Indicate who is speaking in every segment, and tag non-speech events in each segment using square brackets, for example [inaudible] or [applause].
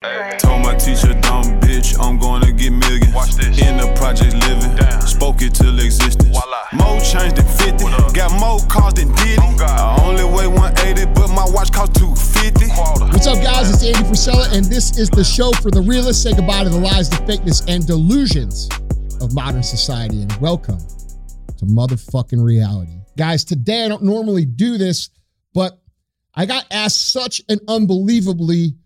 Speaker 1: Told my teacher, dumb bitch, I'm gonna get millions.
Speaker 2: Watch this.
Speaker 1: In the project living,
Speaker 2: Damn.
Speaker 1: spoke it till existence.
Speaker 2: Voila.
Speaker 1: More change than 50, got more cars than Diddy.
Speaker 2: Oh, God.
Speaker 1: I only weigh 180, but my watch cost 250.
Speaker 2: Quality.
Speaker 3: What's up, guys? It's Andy Frisella, and this is the show for the realists. Say goodbye to the lies, the fakeness, and delusions of modern society, and welcome to motherfucking reality. Guys, today I don't normally do this, but I got asked such an unbelievably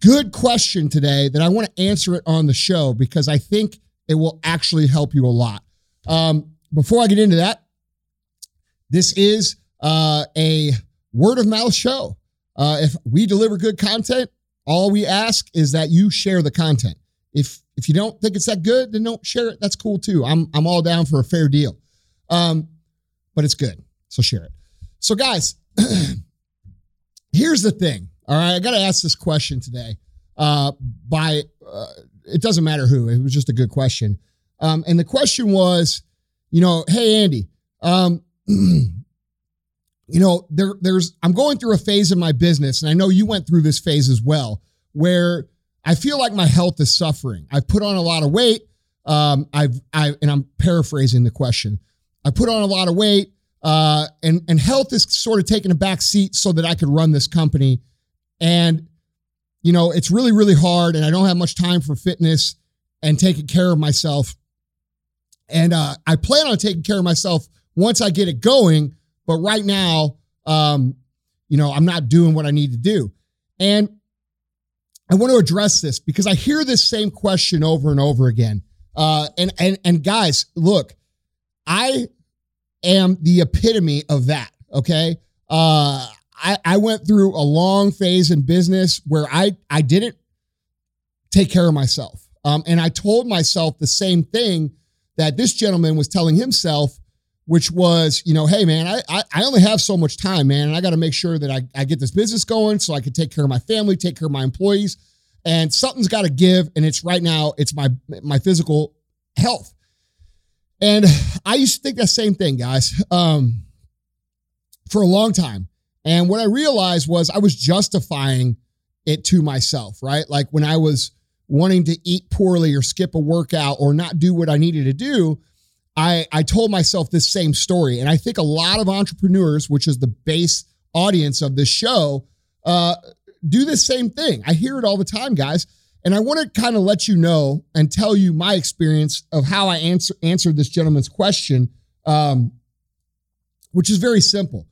Speaker 3: good question today that I want to answer it on the show because I think it will actually help you a lot. Um, before I get into that, this is uh, a word of mouth show. Uh, if we deliver good content, all we ask is that you share the content. If if you don't think it's that good, then don't share it. That's cool too. I'm I'm all down for a fair deal. Um, but it's good, so share it. So guys, [clears throat] here's the thing. All right, I got to ask this question today. Uh, by uh, it doesn't matter who. It was just a good question. Um, and the question was, you know, hey Andy, um, [clears throat] you know, there there's I'm going through a phase in my business, and I know you went through this phase as well, where I feel like my health is suffering. I've put on a lot of weight. Um, I've I and I'm paraphrasing the question. I put on a lot of weight, uh, and and health is sort of taking a back seat so that I could run this company. And you know, it's really really hard, and I don't have much time for fitness and taking care of myself. And uh, I plan on taking care of myself once I get it going. But right now, um, you know, I'm not doing what I need to do. And I want to address this because I hear this same question over and over again. Uh, and and and guys, look, I am the epitome of that. Okay. Uh, I, I went through a long phase in business where I, I didn't take care of myself. Um, and I told myself the same thing that this gentleman was telling himself, which was, you know, hey man, I, I, I only have so much time, man. And I got to make sure that I, I get this business going so I can take care of my family, take care of my employees. And something's got to give. And it's right now, it's my my physical health. And I used to think that same thing, guys, um, for a long time. And what I realized was I was justifying it to myself, right? Like when I was wanting to eat poorly or skip a workout or not do what I needed to do, I, I told myself this same story. And I think a lot of entrepreneurs, which is the base audience of this show, uh, do the same thing. I hear it all the time, guys. And I want to kind of let you know and tell you my experience of how I answer, answered this gentleman's question, um, which is very simple.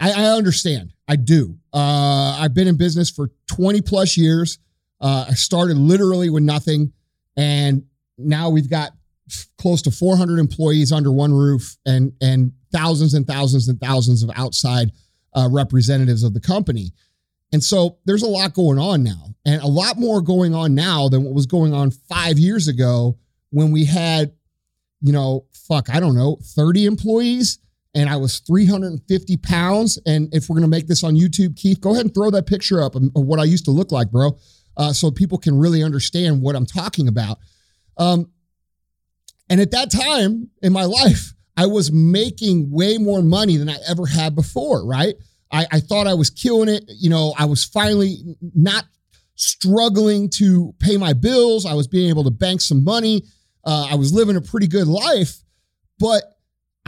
Speaker 3: I, I understand. I do. Uh, I've been in business for 20 plus years. Uh, I started literally with nothing. And now we've got close to 400 employees under one roof and, and thousands and thousands and thousands of outside uh, representatives of the company. And so there's a lot going on now, and a lot more going on now than what was going on five years ago when we had, you know, fuck, I don't know, 30 employees and I was 350 pounds. And if we're going to make this on YouTube, Keith, go ahead and throw that picture up of what I used to look like, bro, uh, so people can really understand what I'm talking about. Um, and at that time in my life, I was making way more money than I ever had before, right? I, I thought I was killing it. You know, I was finally not struggling to pay my bills. I was being able to bank some money. Uh, I was living a pretty good life, but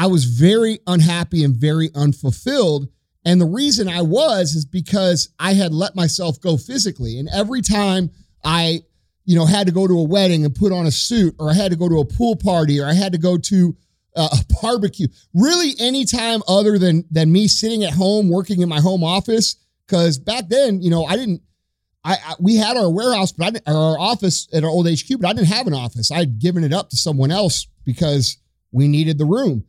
Speaker 3: I was very unhappy and very unfulfilled. And the reason I was is because I had let myself go physically. And every time I, you know, had to go to a wedding and put on a suit, or I had to go to a pool party, or I had to go to uh, a [laughs] barbecue, really any time other than than me sitting at home working in my home office. Because back then, you know, I didn't. I, I, we had our warehouse, but I didn't, our office at our old HQ, but I didn't have an office. I had given it up to someone else because we needed the room.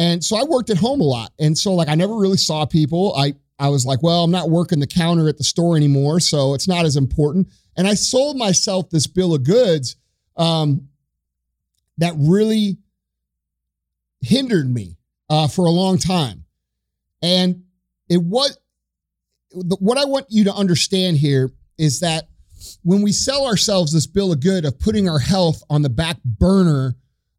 Speaker 3: And so I worked at home a lot. And so like I never really saw people. I I was like, well, I'm not working the counter at the store anymore, so it's not as important. And I sold myself this bill of goods um, that really hindered me uh, for a long time. And it what what I want you to understand here is that when we sell ourselves this bill of good of putting our health on the back burner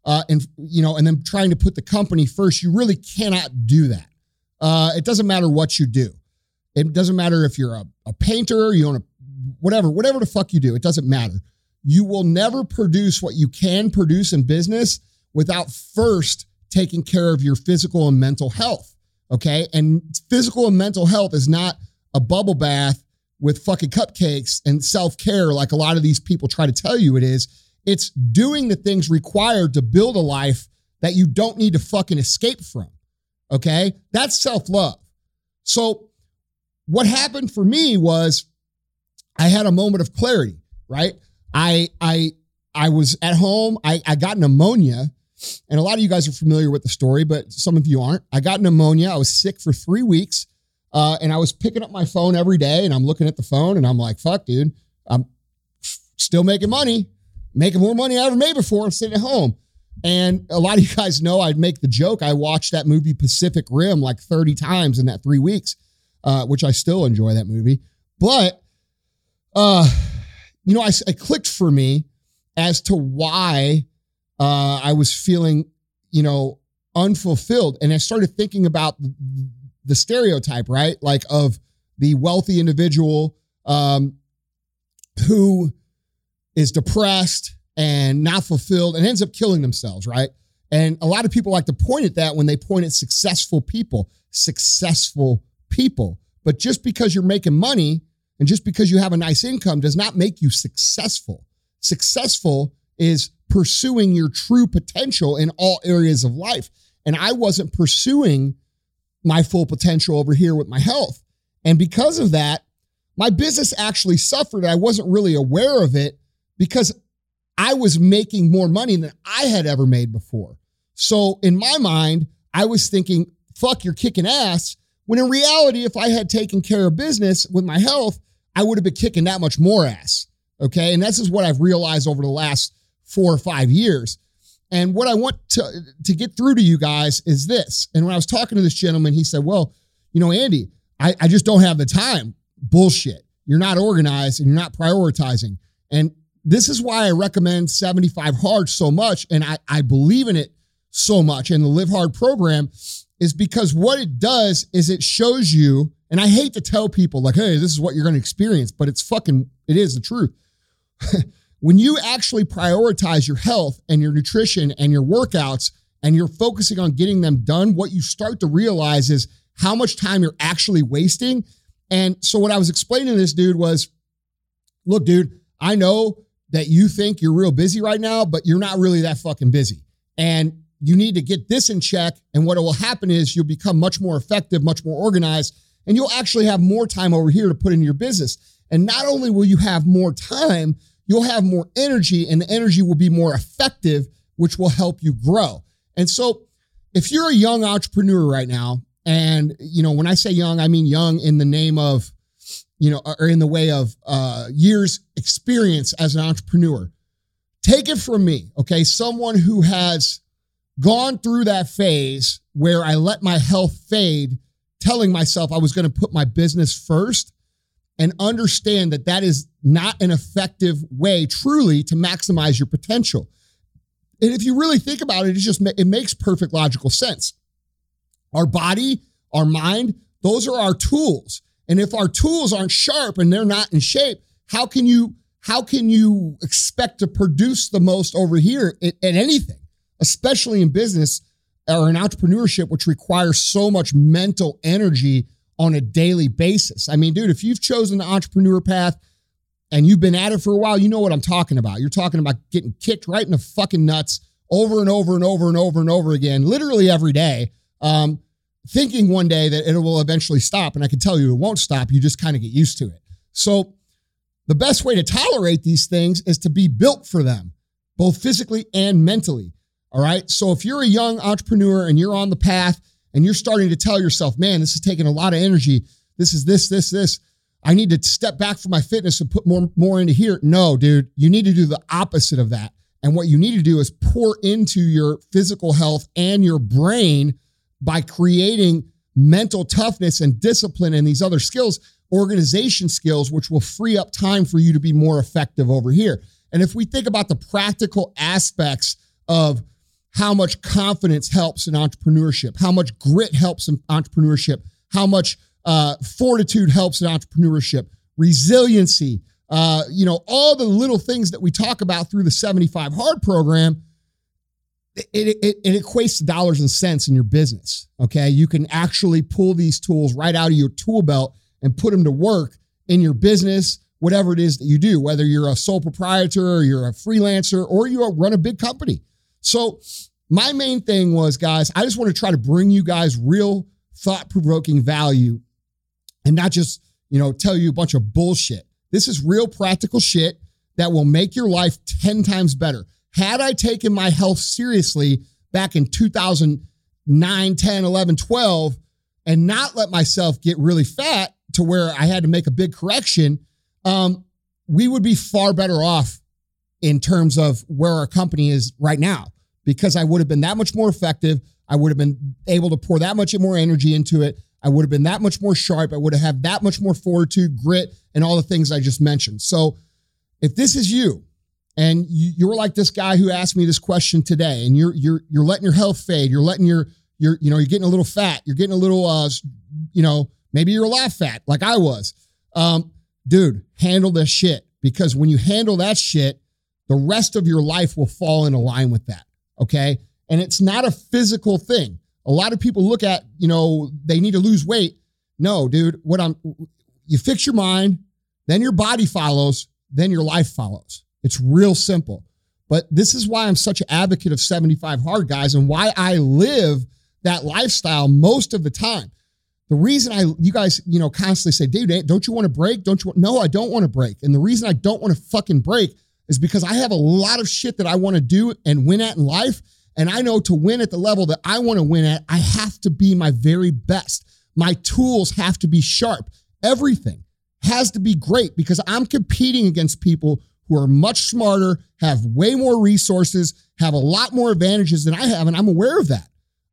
Speaker 3: uh, and you know and then trying to put the company first you really cannot do that uh, it doesn't matter what you do it doesn't matter if you're a, a painter you own a whatever, whatever the fuck you do, it doesn't matter. You will never produce what you can produce in business without first taking care of your physical and mental health. Okay. And physical and mental health is not a bubble bath with fucking cupcakes and self care like a lot of these people try to tell you it is. It's doing the things required to build a life that you don't need to fucking escape from. Okay. That's self love. So, what happened for me was I had a moment of clarity, right? I, I, I was at home. I, I got pneumonia and a lot of you guys are familiar with the story, but some of you aren't. I got pneumonia. I was sick for three weeks. Uh, and I was picking up my phone every day and I'm looking at the phone and I'm like, fuck, dude, I'm still making money, making more money I ever made before. I'm sitting at home. And a lot of you guys know I'd make the joke. I watched that movie Pacific Rim like 30 times in that three weeks, uh, which I still enjoy that movie. But, uh, you know, I, it clicked for me as to why uh, I was feeling, you know, unfulfilled. And I started thinking about the stereotype, right? Like of the wealthy individual um, who is depressed and not fulfilled and ends up killing themselves, right? And a lot of people like to point at that when they point at successful people, successful people. But just because you're making money and just because you have a nice income does not make you successful. Successful is pursuing your true potential in all areas of life. And I wasn't pursuing my full potential over here with my health. And because of that, my business actually suffered. I wasn't really aware of it because I was making more money than I had ever made before. So in my mind, I was thinking, fuck, you're kicking ass. When in reality, if I had taken care of business with my health, I would have been kicking that much more ass. Okay. And this is what I've realized over the last four or five years. And what I want to, to get through to you guys is this. And when I was talking to this gentleman, he said, Well, you know, Andy, I, I just don't have the time. Bullshit. You're not organized and you're not prioritizing. And this is why I recommend 75 Hard so much. And I, I believe in it so much. And the Live Hard program is because what it does is it shows you, and I hate to tell people, like, hey, this is what you're going to experience, but it's fucking, it is the truth. [laughs] when you actually prioritize your health and your nutrition and your workouts and you're focusing on getting them done, what you start to realize is how much time you're actually wasting. And so, what I was explaining to this dude was look, dude, I know that you think you're real busy right now, but you're not really that fucking busy. And you need to get this in check. And what will happen is you'll become much more effective, much more organized, and you'll actually have more time over here to put in your business. And not only will you have more time, you'll have more energy and the energy will be more effective, which will help you grow. And so if you're a young entrepreneur right now, and you know, when I say young, I mean young in the name of, you know, or in the way of uh, years experience as an entrepreneur. Take it from me, okay? Someone who has gone through that phase where I let my health fade, telling myself I was going to put my business first and understand that that is not an effective way truly to maximize your potential. And if you really think about it, it just it makes perfect logical sense. Our body, our mind, those are our tools. And if our tools aren't sharp and they're not in shape, how can you how can you expect to produce the most over here at, anything, especially in business or in entrepreneurship, which requires so much mental energy on a daily basis. I mean, dude, if you've chosen the entrepreneur path and you've been at it for a while, you know what I'm talking about. You're talking about getting kicked right in the fucking nuts over and over and over and over and over again, literally every day, um, thinking one day that it will eventually stop. And I can tell you it won't stop. You just kind of get used to it. So the best way to tolerate these things is to be built for them, both physically and mentally. All right. So if you're a young entrepreneur and you're on the path and you're starting to tell yourself, man, this is taking a lot of energy. This is this, this, this. I need to step back from my fitness and put more, more into here. No, dude, you need to do the opposite of that. And what you need to do is pour into your physical health and your brain by creating mental toughness and discipline and these other skills, organization skills, which will free up time for you to be more effective over here. And if we think about the practical aspects of how much confidence helps in entrepreneurship, how much grit helps in entrepreneurship, how much uh, fortitude helps in entrepreneurship, resiliency, uh, you know, all the little things that we talk about through the 75 hard program, it, it, it, equates to dollars and cents in your business. Okay. You can actually pull these tools right out of your tool belt and put them to work in your business, whatever it is that you do, whether you're a sole proprietor or you're a freelancer or you run a big company. So, my main thing was, guys, I just want to try to bring you guys real thought provoking value and not just, you know, tell you a bunch of bullshit. This is real practical shit that will make your life 10 times better. Had I taken my health seriously back in 2009, 10, 11, 12, and not let myself get really fat to where I had to make a big correction, um, we would be far better off in terms of where our company is right now because I would have been that much more effective. I would have been able to pour that much more energy into it. I would have been that much more sharp. I would have had that much more fortitude, grit, and all the things I just mentioned. So if this is you, and you, are like this guy who asked me this question today, and you're you're you're letting your health fade, you're letting your you're you know you're getting a little fat, you're getting a little uh you know maybe you're a lot fat like I was, um, dude, handle this shit because when you handle that shit, the rest of your life will fall in line with that. Okay, and it's not a physical thing. A lot of people look at you know they need to lose weight. No, dude, what I'm you fix your mind, then your body follows, then your life follows. It's real simple. But this is why I'm such an advocate of 75 hard guys and why I live that lifestyle most of the time. The reason I, you guys, you know, constantly say, Dave, eh, don't you want to break? Don't you? Want? No, I don't want to break. And the reason I don't want to fucking break is because I have a lot of shit that I want to do and win at in life. And I know to win at the level that I want to win at, I have to be my very best. My tools have to be sharp. Everything has to be great because I'm competing against people who are much smarter, have way more resources, have a lot more advantages than I have. And I'm aware of that.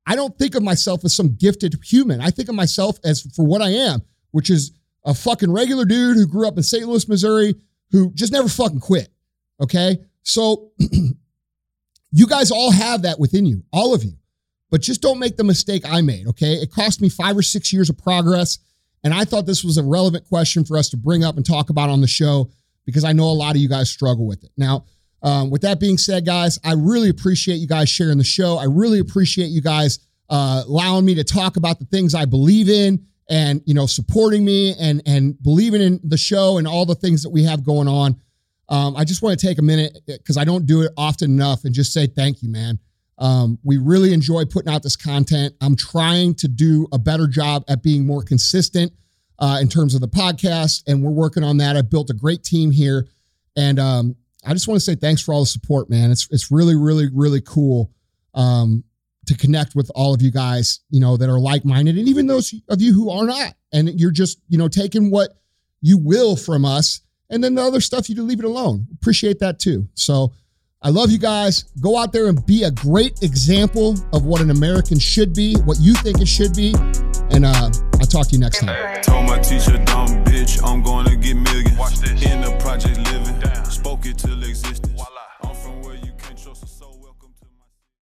Speaker 3: I don't think of myself as some gifted human. I think of myself as for what I am, which is a fucking regular dude who grew up in St. Louis, Missouri, who just never fucking quit. Okay. So [clears throat] you guys all have that within you, all of you, but just don't make the mistake I made. Okay. It cost me five or six years of progress. And I thought this was a relevant question for us to bring up and talk about on the show because I know a lot of you guys struggle with it. Now, um, with that being said, guys, I really appreciate you guys sharing the show. I really appreciate you guys uh, allowing me to talk about the things I believe in and you know supporting me and and believing in the show and all the things that we have going on. Um, I just want to take a minute because I don't do it often enough and just say thank you, man. Um, we really enjoy putting out this content. I'm trying to do a better job at being more consistent uh, in terms of the podcast, and we're working on that. I've built a great team here, and um, I just want to say thanks for all the support, man. It's it's really, really, really cool um, to connect with all of you guys, you know, that are like minded, and even those of you who are not, and you're just you know taking what you will from us, and then the other stuff you leave it alone. Appreciate that too. So. I love you guys. Go out there and be a great example of what an American should be, what you think it should be. And uh, I'll talk to you next time.
Speaker 1: Told my teacher, dumb bitch, I'm gonna get millions. Watch this. In the project living, spoke it till existence.